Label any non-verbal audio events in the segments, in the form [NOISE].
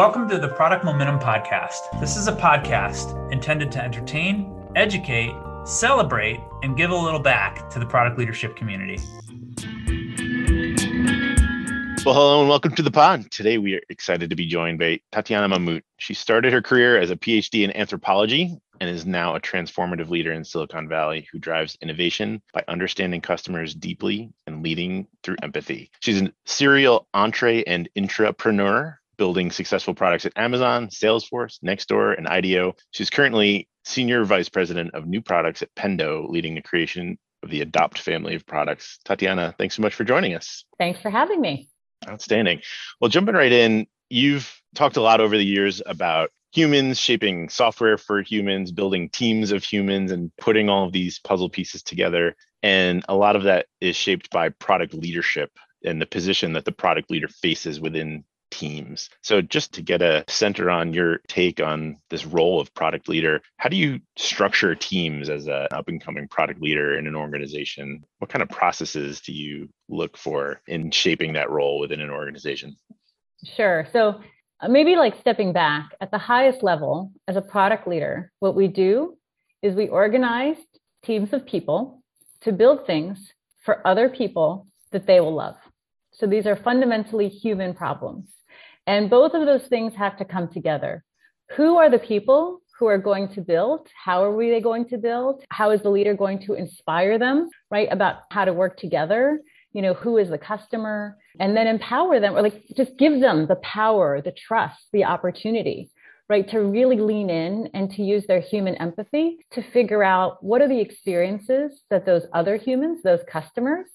Welcome to the Product Momentum Podcast. This is a podcast intended to entertain, educate, celebrate, and give a little back to the product leadership community. Well, hello and welcome to the pod. Today we are excited to be joined by Tatyana Mamut. She started her career as a PhD in anthropology and is now a transformative leader in Silicon Valley who drives innovation by understanding customers deeply and leading through empathy. She's a serial entree and intrapreneur building successful products at Amazon, Salesforce, Nextdoor, and IDEO. She's currently Senior Vice President of New Products at Pendo, leading the creation of the Adopt family of products. Tatyana, thanks so much for joining us. Thanks for having me. Outstanding. Well, jumping right in, you've talked a lot over the years about humans shaping software for humans, building teams of humans, and putting all of these puzzle pieces together. And a lot of that is shaped by product leadership and the position that the product leader faces within teams. So, just to get a center on your take on this role of product leader, how do you structure teams as an up and coming product leader in an organization? What kind of processes do you look for in shaping that role within an organization? Sure. So, uh, maybe like stepping back at the highest level as a product leader, what we do is we organize teams of people to build things for other people that they will love. So these are fundamentally human problems. And both of those things have to come together. Who are the people who are going to build? How are we going to build? How is the leader going to inspire them, right? About how to work together you know who is the customer and then empower them or like just give them the power the trust the opportunity right to really lean in and to use their human empathy to figure out what are the experiences that those other humans those customers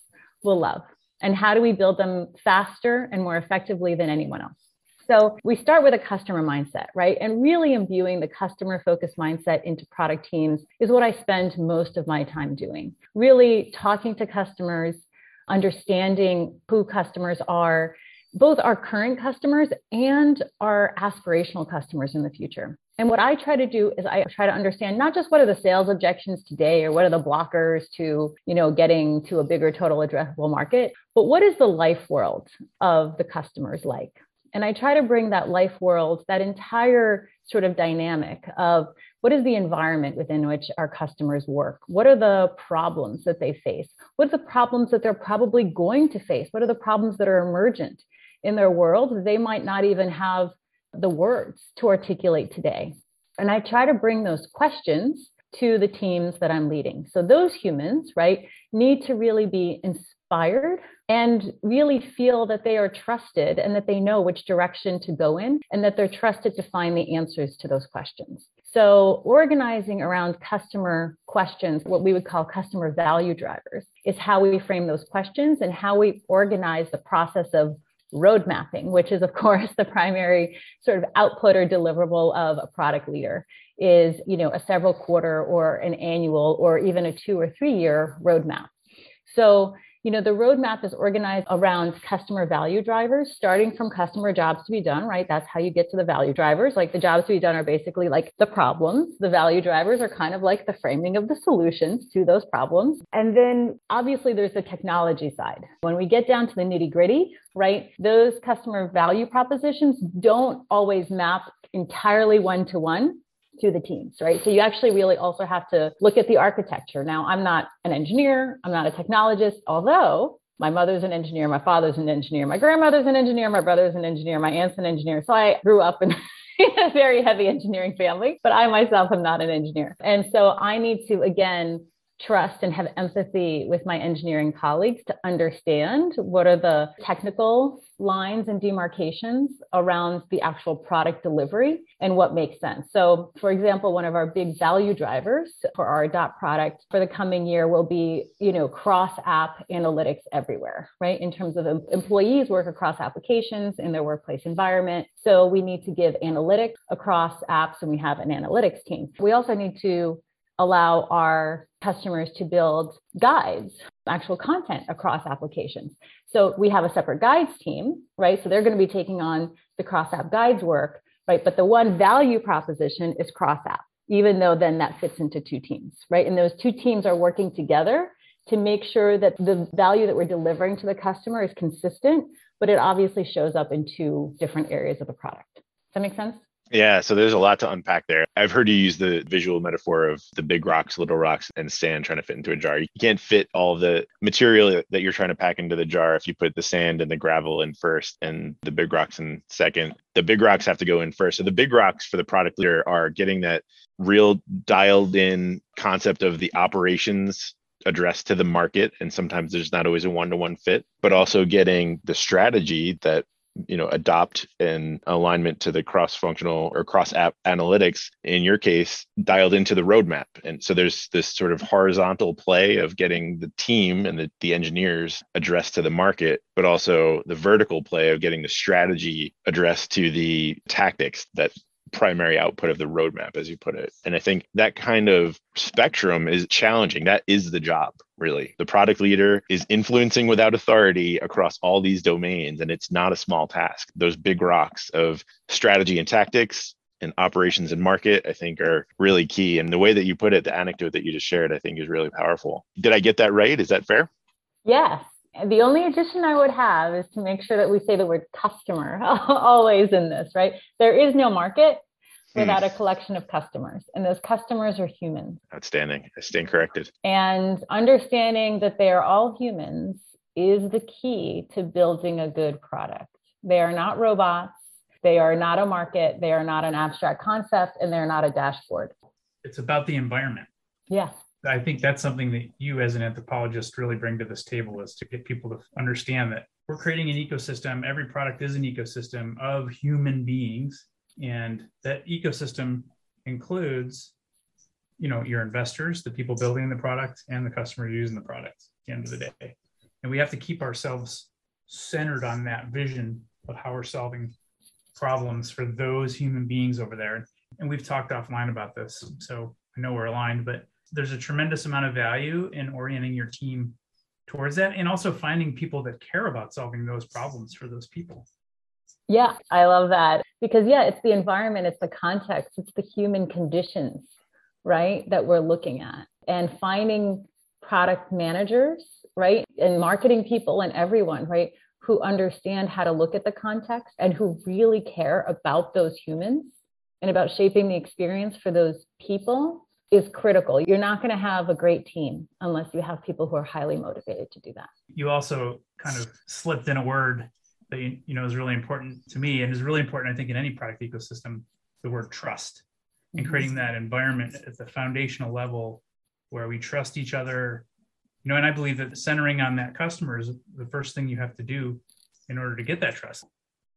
will love and how do we build them faster and more effectively than anyone else so we start with a customer mindset, right? And really imbuing the customer focused mindset into product teams is what I spend most of my time doing. Really talking to customers, understanding who customers are, both our current customers and our aspirational customers in the future. And what I try to do is I try to understand not just what are the sales objections today or what are the blockers to, you know, getting to a bigger total addressable market, but what is the life world of the customers like? And I try to bring that life world, that entire sort of dynamic of what is the environment within which our customers work? What are the problems that they face? What are the problems that they're probably going to face? What are the problems that are emergent in their world? They might not even have the words to articulate today. And I try to bring those questions to the teams that I'm leading. So those humans, right, need to really be inspired and really feel that they are trusted and that they know which direction to go in and that they're trusted to find the answers to those questions. So, organizing around customer questions, what we would call customer value drivers, is how we frame those questions and how we organize the process of road mapping, which is, of course, the primary sort of output or deliverable of a product leader is you know a several quarter or an annual or even a two or three year roadmap so you know, the roadmap is organized around customer value drivers, starting from customer jobs to be done, right? That's how you get to the value drivers. Like the jobs to be done are basically like the problems. The value drivers are kind of like the framing of the solutions to those problems. And then obviously there's the technology side. When we get down to the nitty gritty, right, those customer value propositions don't always map entirely one to one to the teams, right? So you actually really also have to look at the architecture. Now, I'm not an engineer, I'm not a technologist, although my mother's an engineer, my father's an engineer, my grandmother's an engineer, my brother's an engineer, my aunt's an engineer. So I grew up in [LAUGHS] a very heavy engineering family, but I myself am not an engineer. And so I need to, again, trust and have empathy with my engineering colleagues to understand what are the technical lines and demarcations around the actual product delivery and what makes sense. So, for example, one of our big value drivers for our dot product for the coming year will be, you know, cross app analytics everywhere, right? In terms of employees work across applications in their workplace environment. So, we need to give analytics across apps and we have an analytics team. We also need to allow our customers to build guides, actual content across applications. So we have a separate guides team, right? So they're going to be taking on the cross app guides work, right? But the one value proposition is cross app, even though then that fits into two teams, right? And those two teams are working together to make sure that the value that we're delivering to the customer is consistent, but it obviously shows up in two different areas of the product. Does that make sense? Yeah, so there's a lot to unpack there. I've heard you use the visual metaphor of the big rocks, little rocks, and sand trying to fit into a jar. You can't fit all the material that you're trying to pack into the jar if you put the sand and the gravel in first and the big rocks in second. The big rocks have to go in first. So the big rocks for the product leader are getting that real dialed in concept of the operations addressed to the market and sometimes there's not always a one-to-one fit but also getting the strategy that you know adopt an alignment to the cross functional or cross app analytics in your case dialed into the roadmap and so there's this sort of horizontal play of getting the team and the, the engineers addressed to the market but also the vertical play of getting the strategy addressed to the tactics that primary output of the roadmap, as you put it. And I think that kind of spectrum is challenging. That is the job, really. The product leader is influencing without authority across all these domains, and it's not a small task. Those big rocks of strategy and tactics, and operations and market, I think are really key. And the way that you put it, the anecdote that you just shared, I think is really powerful. Did I get that right? Is that fair? Yes. The only addition I would have is to make sure that we say the word customer [LAUGHS] always in this, right? There is no market without a hmm. collection of customers, and those customers are humans. Outstanding. I stand corrected. And understanding that they are all humans is the key to building a good product. They are not robots. They are not a market. They are not an abstract concept, and they're not a dashboard. It's about the environment. Yes. I think that's something that you, as an anthropologist, really bring to this table is to get people to understand that we're creating an ecosystem. Every product is an ecosystem of human beings, and that ecosystem includes, you know, your investors, the people building the product, and the customers using the product. At the end of the day, and we have to keep ourselves centered on that vision of how we're solving problems for those human beings over there. And we've talked offline about this, so I know we're aligned, but there's a tremendous amount of value in orienting your team towards that and also finding people that care about solving those problems for those people. Yeah, I love that because, yeah, it's the environment, it's the context, it's the human conditions, right, that we're looking at and finding product managers, right, and marketing people and everyone, right, who understand how to look at the context and who really care about those humans and about shaping the experience for those people is critical. You're not going to have a great team unless you have people who are highly motivated to do that. You also kind of slipped in a word that you know is really important to me and is really important, I think, in any product ecosystem, the word trust and mm-hmm. creating that environment at the foundational level where we trust each other. You know, and I believe that centering on that customer is the first thing you have to do in order to get that trust.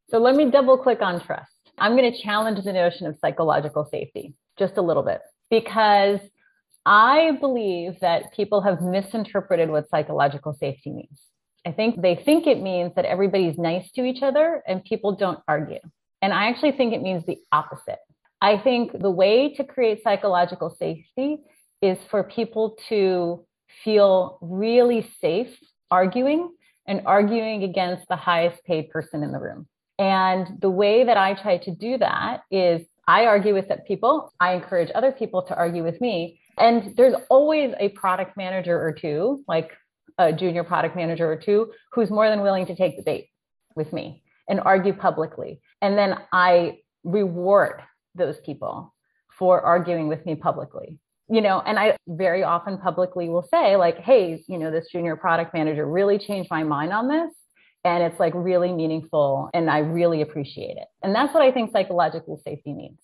So let me double click on trust. I'm going to challenge the notion of psychological safety just a little bit because I believe that people have misinterpreted what psychological safety means. I think they think it means that everybody's nice to each other and people don't argue. And I actually think it means the opposite. I think the way to create psychological safety is for people to feel really safe arguing and arguing against the highest paid person in the room. And the way that I try to do that is I argue with people, I encourage other people to argue with me. And there's always a product manager or two, like a junior product manager or two, who's more than willing to take the bait with me and argue publicly. And then I reward those people for arguing with me publicly. You know, and I very often publicly will say, like, hey, you know, this junior product manager really changed my mind on this. And it's like really meaningful and I really appreciate it. And that's what I think psychological safety means.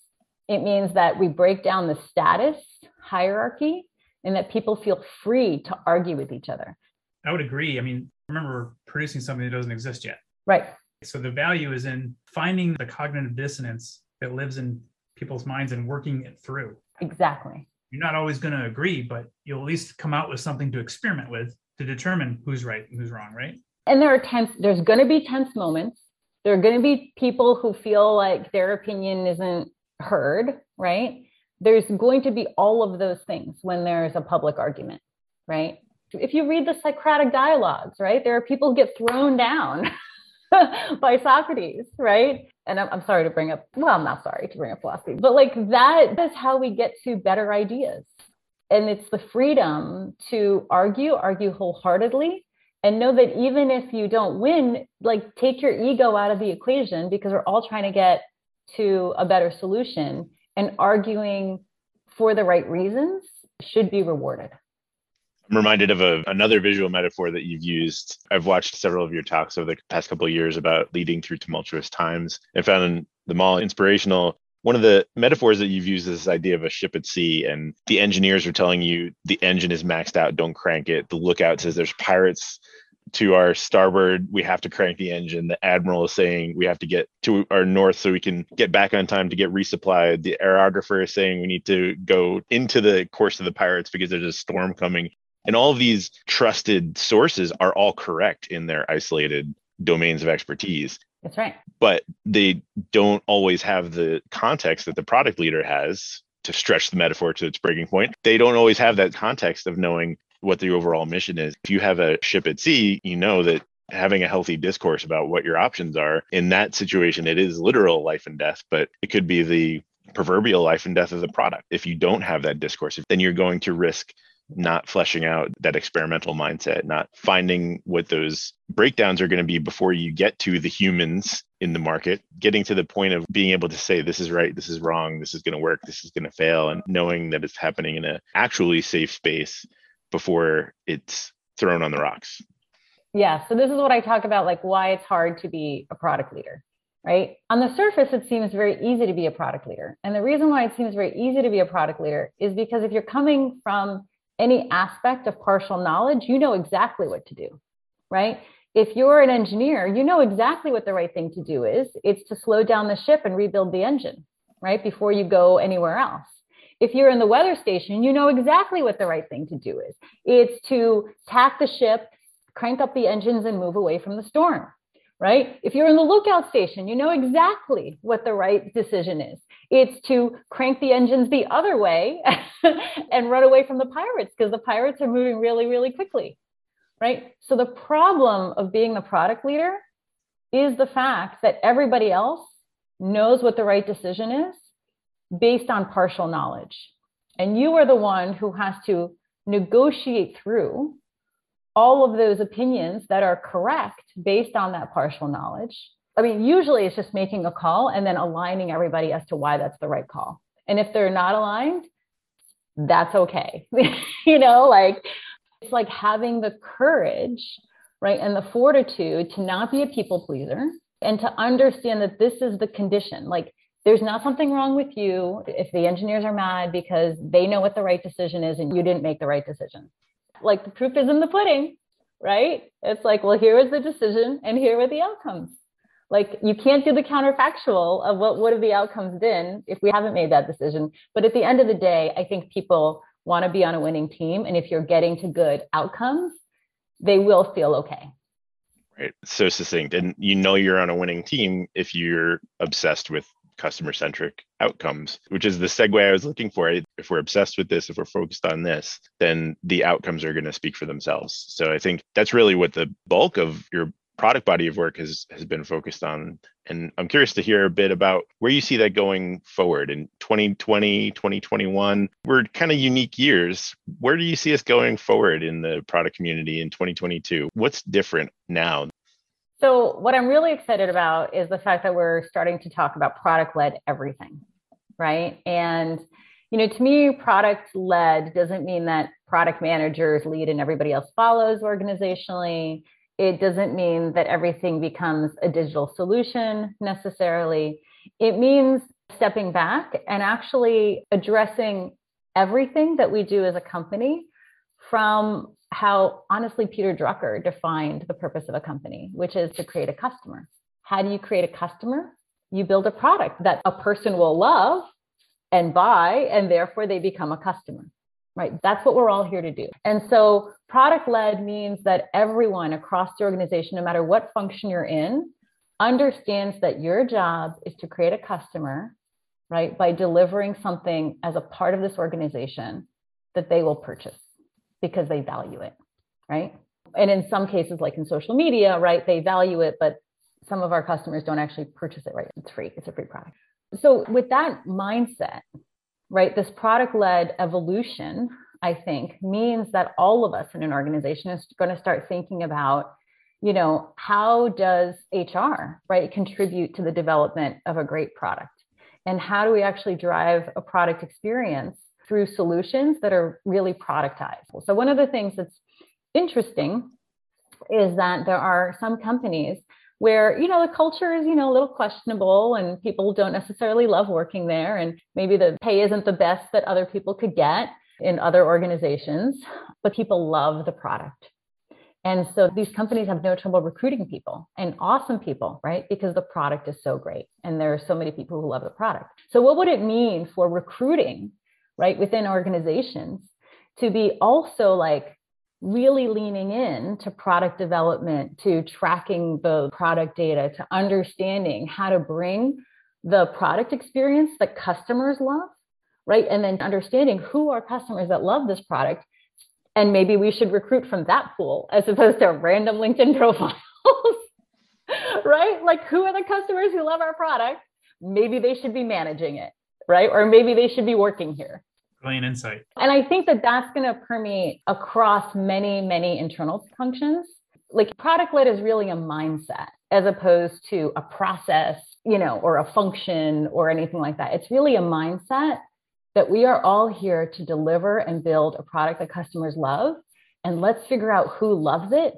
It means that we break down the status hierarchy and that people feel free to argue with each other. I would agree. I mean, remember producing something that doesn't exist yet. Right. So the value is in finding the cognitive dissonance that lives in people's minds and working it through. Exactly. You're not always going to agree, but you'll at least come out with something to experiment with to determine who's right and who's wrong, right? And there are tense, there's going to be tense moments. There are going to be people who feel like their opinion isn't heard, right? There's going to be all of those things when there's a public argument, right? If you read the Socratic dialogues, right, there are people who get thrown down [LAUGHS] by Socrates, right? And I'm, I'm sorry to bring up, well, I'm not sorry to bring up philosophy, but like that is how we get to better ideas, And it's the freedom to argue, argue wholeheartedly, and know that even if you don't win, like take your ego out of the equation because we're all trying to get to a better solution and arguing for the right reasons should be rewarded. I'm reminded of a, another visual metaphor that you've used. I've watched several of your talks over the past couple of years about leading through tumultuous times and found them all inspirational. One of the metaphors that you've used is this idea of a ship at sea, and the engineers are telling you the engine is maxed out, don't crank it. The lookout says there's pirates to our starboard, we have to crank the engine. The admiral is saying we have to get to our north so we can get back on time to get resupplied. The aerographer is saying we need to go into the course of the pirates because there's a storm coming. And all of these trusted sources are all correct in their isolated domains of expertise. That's right. But they don't always have the context that the product leader has to stretch the metaphor to its breaking point. They don't always have that context of knowing what the overall mission is. If you have a ship at sea, you know that having a healthy discourse about what your options are in that situation, it is literal life and death, but it could be the proverbial life and death of the product. If you don't have that discourse, then you're going to risk not fleshing out that experimental mindset, not finding what those breakdowns are going to be before you get to the humans in the market, getting to the point of being able to say, this is right, this is wrong, this is going to work, this is going to fail, and knowing that it's happening in an actually safe space before it's thrown on the rocks. Yeah. So this is what I talk about, like why it's hard to be a product leader right? On the surface, it seems very easy to be a product leader. And the reason why it seems very easy to be a product leader is because if you're coming from any aspect of partial knowledge, you know exactly what to do, right? If you're an engineer, you know exactly what the right thing to do is. It's to slow down the ship and rebuild the engine, right? Before you go anywhere else. If you're in the weather station, you know exactly what the right thing to do is. It's to tack the ship, crank up the engines, and move away from the storm, right? If you're in the lookout station, you know exactly what the right decision is. It's to crank the engines the other way [LAUGHS] and run away from the pirates because the pirates are moving really, really quickly, right? So the problem of being the product leader is the fact that everybody else knows what the right decision is based on partial knowledge. And you are the one who has to negotiate through all of those opinions that are correct based on that partial knowledge I mean, usually it's just making a call and then aligning everybody as to why that's the right call. And if they're not aligned, that's okay. [LAUGHS] you know, like it's like having the courage, right, and the fortitude to not be a people pleaser and to understand that this is the condition. Like there's not something wrong with you if the engineers are mad because they know what the right decision is and you didn't make the right decision. Like the proof is in the pudding, right? It's like, well, here was the decision and here were the outcomes like you can't do the counterfactual of what would have the outcomes been if we haven't made that decision. But at the end of the day, I think people want to be on a winning team. And if you're getting to good outcomes, they will feel okay. Right. So succinct. And you know you're on a winning team if you're obsessed with customer centric outcomes, which is the segue I was looking for. If we're obsessed with this, if we're focused on this, then the outcomes are going to speak for themselves. So I think that's really what the bulk of your product body of work has has been focused on and i'm curious to hear a bit about where you see that going forward in 2020 2021 we're kind of unique years. Where do you see us going forward in the product community in 2022 what's different now? So what i'm really excited about is the fact that we're starting to talk about product led everything right? And you know to me product led doesn't mean that product managers lead and everybody else follows organizationally it doesn't mean that everything becomes a digital solution necessarily. It means stepping back and actually addressing everything that we do as a company from how honestly Peter Drucker defined the purpose of a company, which is to create a customer. How do you create a customer? You build a product that a person will love and buy, and therefore they become a customer right? That's what we're all here to do. And so product led means that everyone across the organization, no matter what function you're in, understands that your job is to create a customer, right? By delivering something as a part of this organization that they will purchase because they value it, right? And in some cases, like in social media, right, they value it, but some of our customers don't actually purchase it, right? It's free, it's a free product. So, with that mindset, right? This product led evolution I think, means that all of us in an organization is going to start thinking about, you know, how does HR, right, contribute to the development of a great product? And how do we actually drive a product experience through solutions that are really productized? So, one of the things that's interesting is that there are some companies where you know the culture is you know a little questionable and people don't necessarily love working there and maybe the pay isn't the best that other people could get in other organizations but people love the product. And so these companies have no trouble recruiting people and awesome people right? Because the product is so great and there are so many people who love the product. So what would it mean for recruiting right within organizations to be also like really leaning in to product development, to tracking the product data, to understanding how to bring the product experience that customers love, right? And then understanding who are customers that love this product. And maybe we should recruit from that pool as opposed to random LinkedIn [LAUGHS] profiles, right? Like, who are the customers who love our product? Maybe they should be managing it, right? Or maybe they should be working here Brilliant insight. And I think that that's going to permeate across many, many internal functions. Like product led is really a mindset as opposed to a process, you know, or a function or anything like that. It's really a mindset that we are all here to deliver and build a product that customers love. And let's figure out who loves it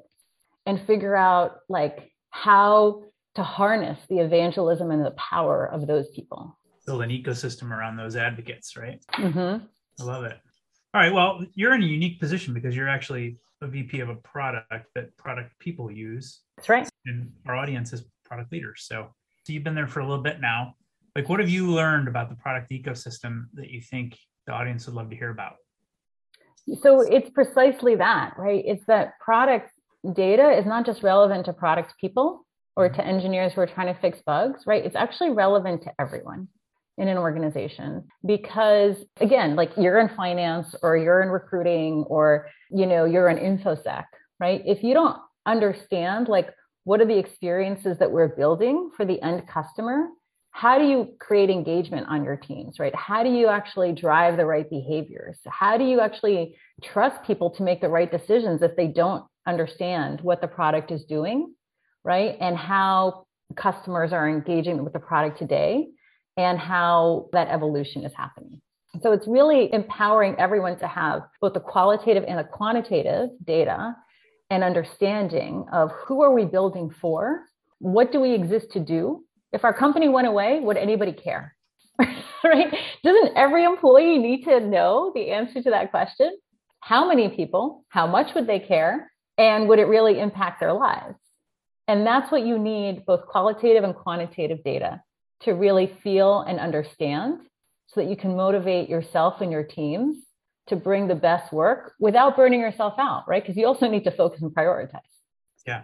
and figure out like how to harness the evangelism and the power of those people. Build an ecosystem around those advocates, right? Mm-hmm. I love it. All right. Well, you're in a unique position because you're actually a VP of a product that product people use. That's right. And our audience is product leaders. So, so you've been there for a little bit now. Like, what have you learned about the product ecosystem that you think the audience would love to hear about? So it's precisely that, right? It's that product data is not just relevant to product people or to mm-hmm. engineers who are trying to fix bugs, right? It's actually relevant to everyone in an organization. Because again like you're in finance or you're in recruiting or you know you're in infosec right? If you don't understand like what are the experiences that we're building for the end customer how do you create engagement on your teams right? How do you actually drive the right behaviors? How do you actually trust people to make the right decisions if they don't understand what the product is doing right? And how customers are engaging with the product today and how that evolution is happening. So it's really empowering everyone to have both the qualitative and the quantitative data and understanding of who are we building for? What do we exist to do? If our company went away, would anybody care? [LAUGHS] right? Doesn't every employee need to know the answer to that question? How many people? How much would they care? And would it really impact their lives? And that's what you need both qualitative and quantitative data to really feel and understand so that you can motivate yourself and your teams to bring the best work without burning yourself out, right? Because you also need to focus and prioritize. Yeah.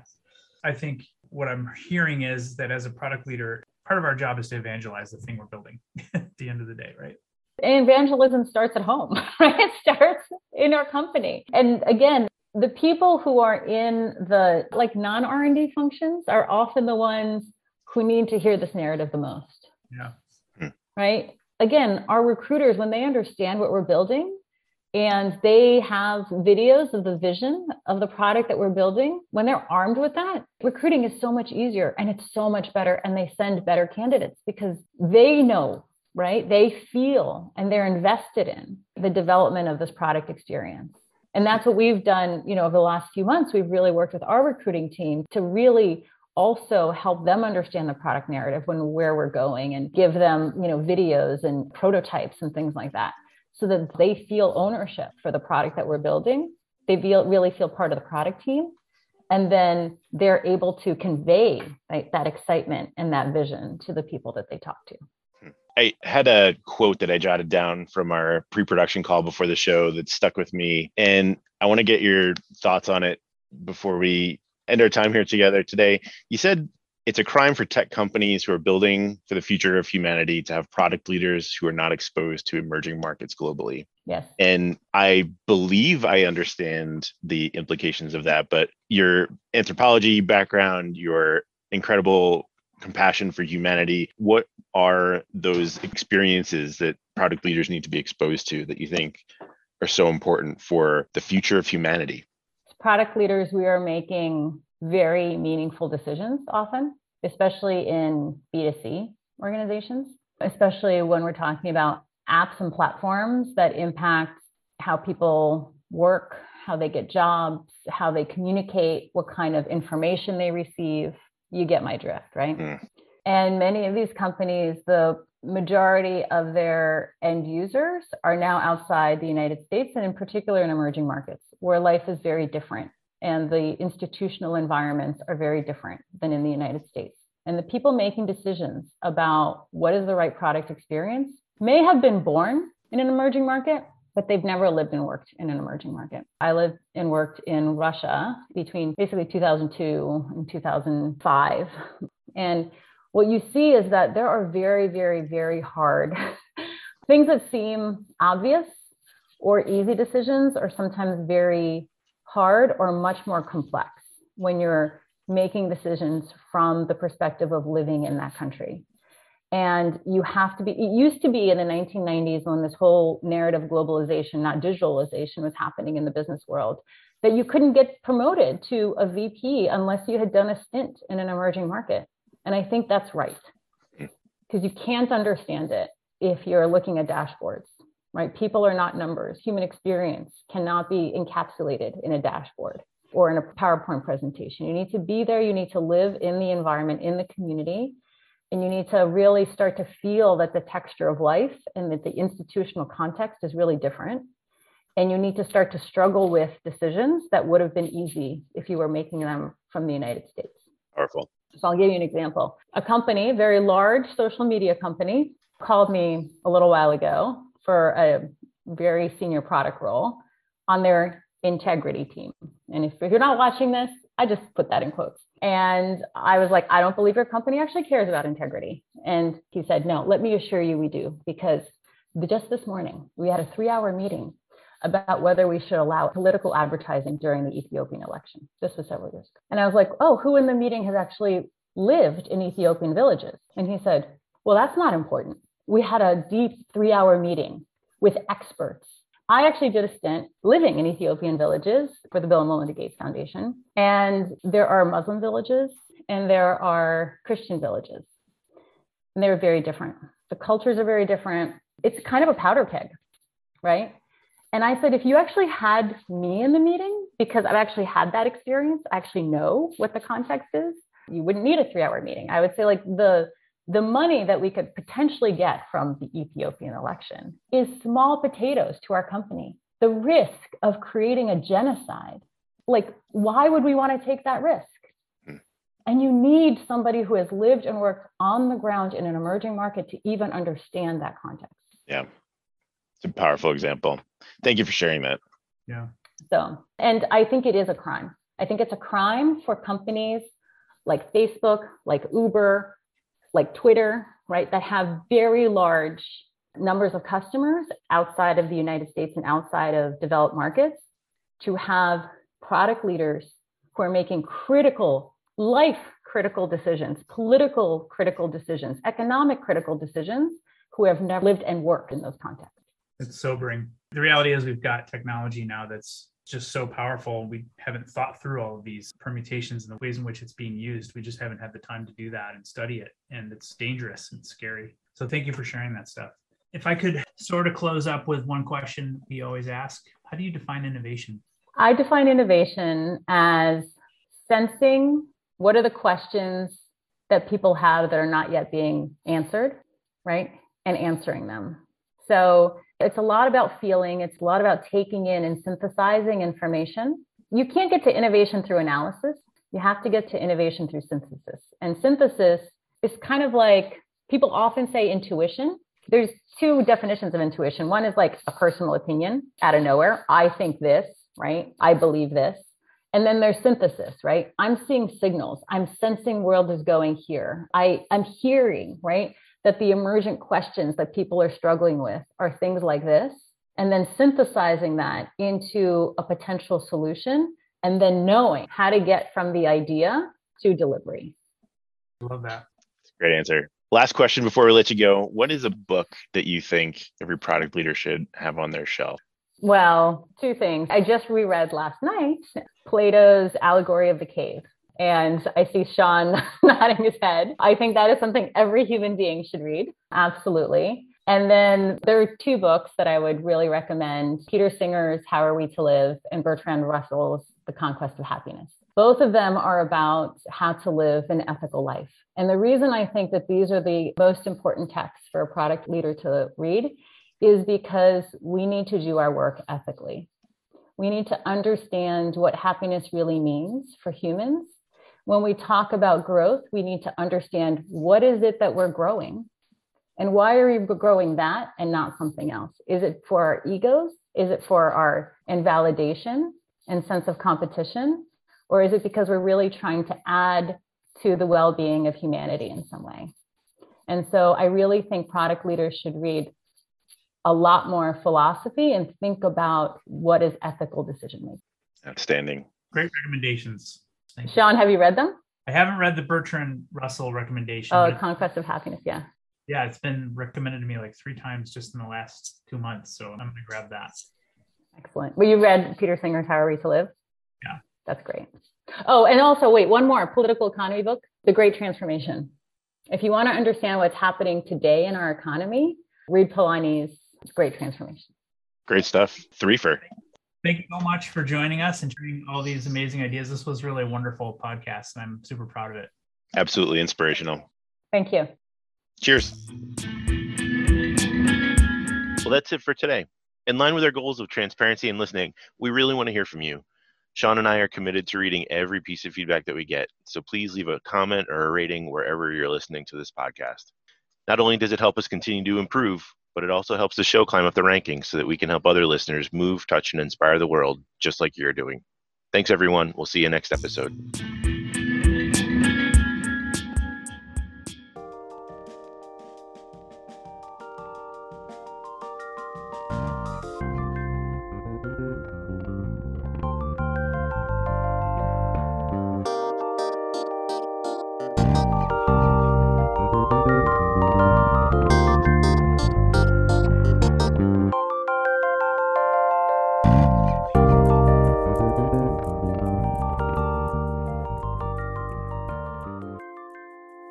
I think what I'm hearing is that as a product leader, part of our job is to evangelize the thing we're building [LAUGHS] at the end of the day, right? And evangelism starts at home, [LAUGHS] right? It starts in our company. And again, the people who are in the like non R&D functions are often the ones who need to hear this narrative the most. Yeah. Hmm. Right. Again, our recruiters, when they understand what we're building and they have videos of the vision of the product that we're building, when they're armed with that, recruiting is so much easier and it's so much better. And they send better candidates because they know, right? They feel and they're invested in the development of this product experience. And that's what we've done, you know, over the last few months. We've really worked with our recruiting team to really also help them understand the product narrative when where we're going and give them you know videos and prototypes and things like that so that they feel ownership for the product that we're building. They feel really feel part of the product team. And then they're able to convey right, that excitement and that vision to the people that they talk to. I had a quote that I jotted down from our pre-production call before the show that stuck with me and I want to get your thoughts on it before we end our time here together today. You said it's a crime for tech companies who are building for the future of humanity to have product leaders who are not exposed to emerging markets globally. Yes. And I believe I understand the implications of that, but your anthropology background, your incredible compassion for humanity, what are those experiences that product leaders need to be exposed to that you think are so important for the future of humanity? Product leaders, we are making very meaningful decisions often, especially in B2C organizations, especially when we're talking about apps and platforms that impact how people work, how they get jobs, how they communicate, what kind of information they receive. You get my drift, right? Mm. And many of these companies, the majority of their end users are now outside the United States and in particular in emerging markets where life is very different and the institutional environments are very different than in the United States. And the people making decisions about what is the right product experience may have been born in an emerging market, but they've never lived and worked in an emerging market. I lived and worked in Russia between basically 2002 and 2005. And what you see is that there are very, very, very hard [LAUGHS] things that seem obvious or easy decisions are sometimes very hard or much more complex when you're making decisions from the perspective of living in that country. And you have to be, it used to be in the 1990s when this whole narrative globalization, not digitalization, was happening in the business world, that you couldn't get promoted to a VP unless you had done a stint in an emerging market. And I think that's right because you can't understand it if you're looking at dashboards, right? People are not numbers. Human experience cannot be encapsulated in a dashboard or in a PowerPoint presentation. You need to be there, you need to live in the environment, in the community, and you need to really start to feel that the texture of life and that the institutional context is really different. And you need to start to struggle with decisions that would have been easy if you were making them from the United States. Powerful. So I'll give you an example. A company, very large social media company, called me a little while ago for a very senior product role on their integrity team. And if you're not watching this, I just put that in quotes. And I was like, I don't believe your company actually cares about integrity. And he said, No, let me assure you we do, because just this morning we had a three hour meeting about whether we should allow political advertising during the Ethiopian election. This was several years ago. And I was like, oh, who in the meeting has actually lived in Ethiopian villages? And he said, well, that's not important. We had a deep three hour meeting with experts. I actually did a stint living in Ethiopian villages for the Bill and Melinda Gates Foundation. And there are Muslim villages and there are Christian villages. And they're very different. The cultures are very different. It's kind of a powder keg, right? And I said, if you actually had me in the meeting, because I've actually had that experience, I actually know what the context is, you wouldn't need a three hour meeting. I would say, like, the the money that we could potentially get from the Ethiopian election is small potatoes to our company. The risk of creating a genocide, like, why would we want to take that risk? Hmm. And you need somebody who has lived and worked on the ground in an emerging market to even understand that context. Yeah. It's a powerful example. Thank you for sharing that. Yeah. So, and I think it is a crime. I think it's a crime for companies like Facebook, like Uber, like Twitter, right, that have very large numbers of customers outside of the United States and outside of developed markets to have product leaders who are making critical, life critical decisions, political critical decisions, economic critical decisions, who have never lived and worked in those contexts it's sobering. The reality is we've got technology now that's just so powerful. We haven't thought through all of these permutations and the ways in which it's being used. We just haven't had the time to do that and study it. And it's dangerous and scary. So thank you for sharing that stuff. If I could sort of close up with one question we always ask How do you define innovation? I define innovation as sensing what are the questions that people have that are not yet being answered, right? And answering them. So it's a lot about feeling, it's a lot about taking in and synthesizing information. You can't get to innovation through analysis. You have to get to innovation through synthesis. And synthesis is kind of like people often say intuition. There's two definitions of intuition. One is like a personal opinion out of nowhere. I think this, right? I believe this. And then there's synthesis, right? I'm seeing signals. I'm sensing world is going here. I, I'm hearing, right? That the emergent questions that people are struggling with are things like this, and then synthesizing that into a potential solution, and then knowing how to get from the idea to delivery. Love that. Great answer. Last question before we let you go. What is a book that you think every product leader should have on their shelf? Well, two things. I just reread last night Plato's Allegory of the Cave. And I see Sean [LAUGHS] nodding his head. I think that is something every human being should read. Absolutely. And then there are two books that I would really recommend Peter Singer's How Are We to Live and Bertrand Russell's The Conquest of Happiness. Both of them are about how to live an ethical life. And the reason I think that these are the most important texts for a product leader to read is because we need to do our work ethically. We need to understand what happiness really means for humans. When we talk about growth, we need to understand what is it that we're growing and why are we growing that and not something else? Is it for our egos? Is it for our invalidation and sense of competition? Or is it because we're really trying to add to the well being of humanity in some way? And so I really think product leaders should read a lot more philosophy and think about what is ethical decision making. Outstanding. Great recommendations. Sean, have you read them? I haven't read the Bertrand Russell recommendation. Oh, Conquest of Happiness. Yeah. Yeah, it's been recommended to me like three times just in the last two months. So I'm going to grab that. Excellent. Well, you read Peter Singer's How Are We to Live? Yeah. That's great. Oh, and also, wait, one more political economy book, The Great Transformation. If you want to understand what's happening today in our economy, read Polanyi's Great Transformation. Great stuff. Three for. Thank you so much for joining us and sharing all these amazing ideas. This was really a wonderful podcast, and I'm super proud of it. Absolutely inspirational. Thank you. Cheers. Well, that's it for today. In line with our goals of transparency and listening, we really want to hear from you. Sean and I are committed to reading every piece of feedback that we get, so please leave a comment or a rating wherever you're listening to this podcast. Not only does it help us continue to improve, but it also helps the show climb up the rankings so that we can help other listeners move, touch, and inspire the world just like you're doing. Thanks, everyone. We'll see you next episode.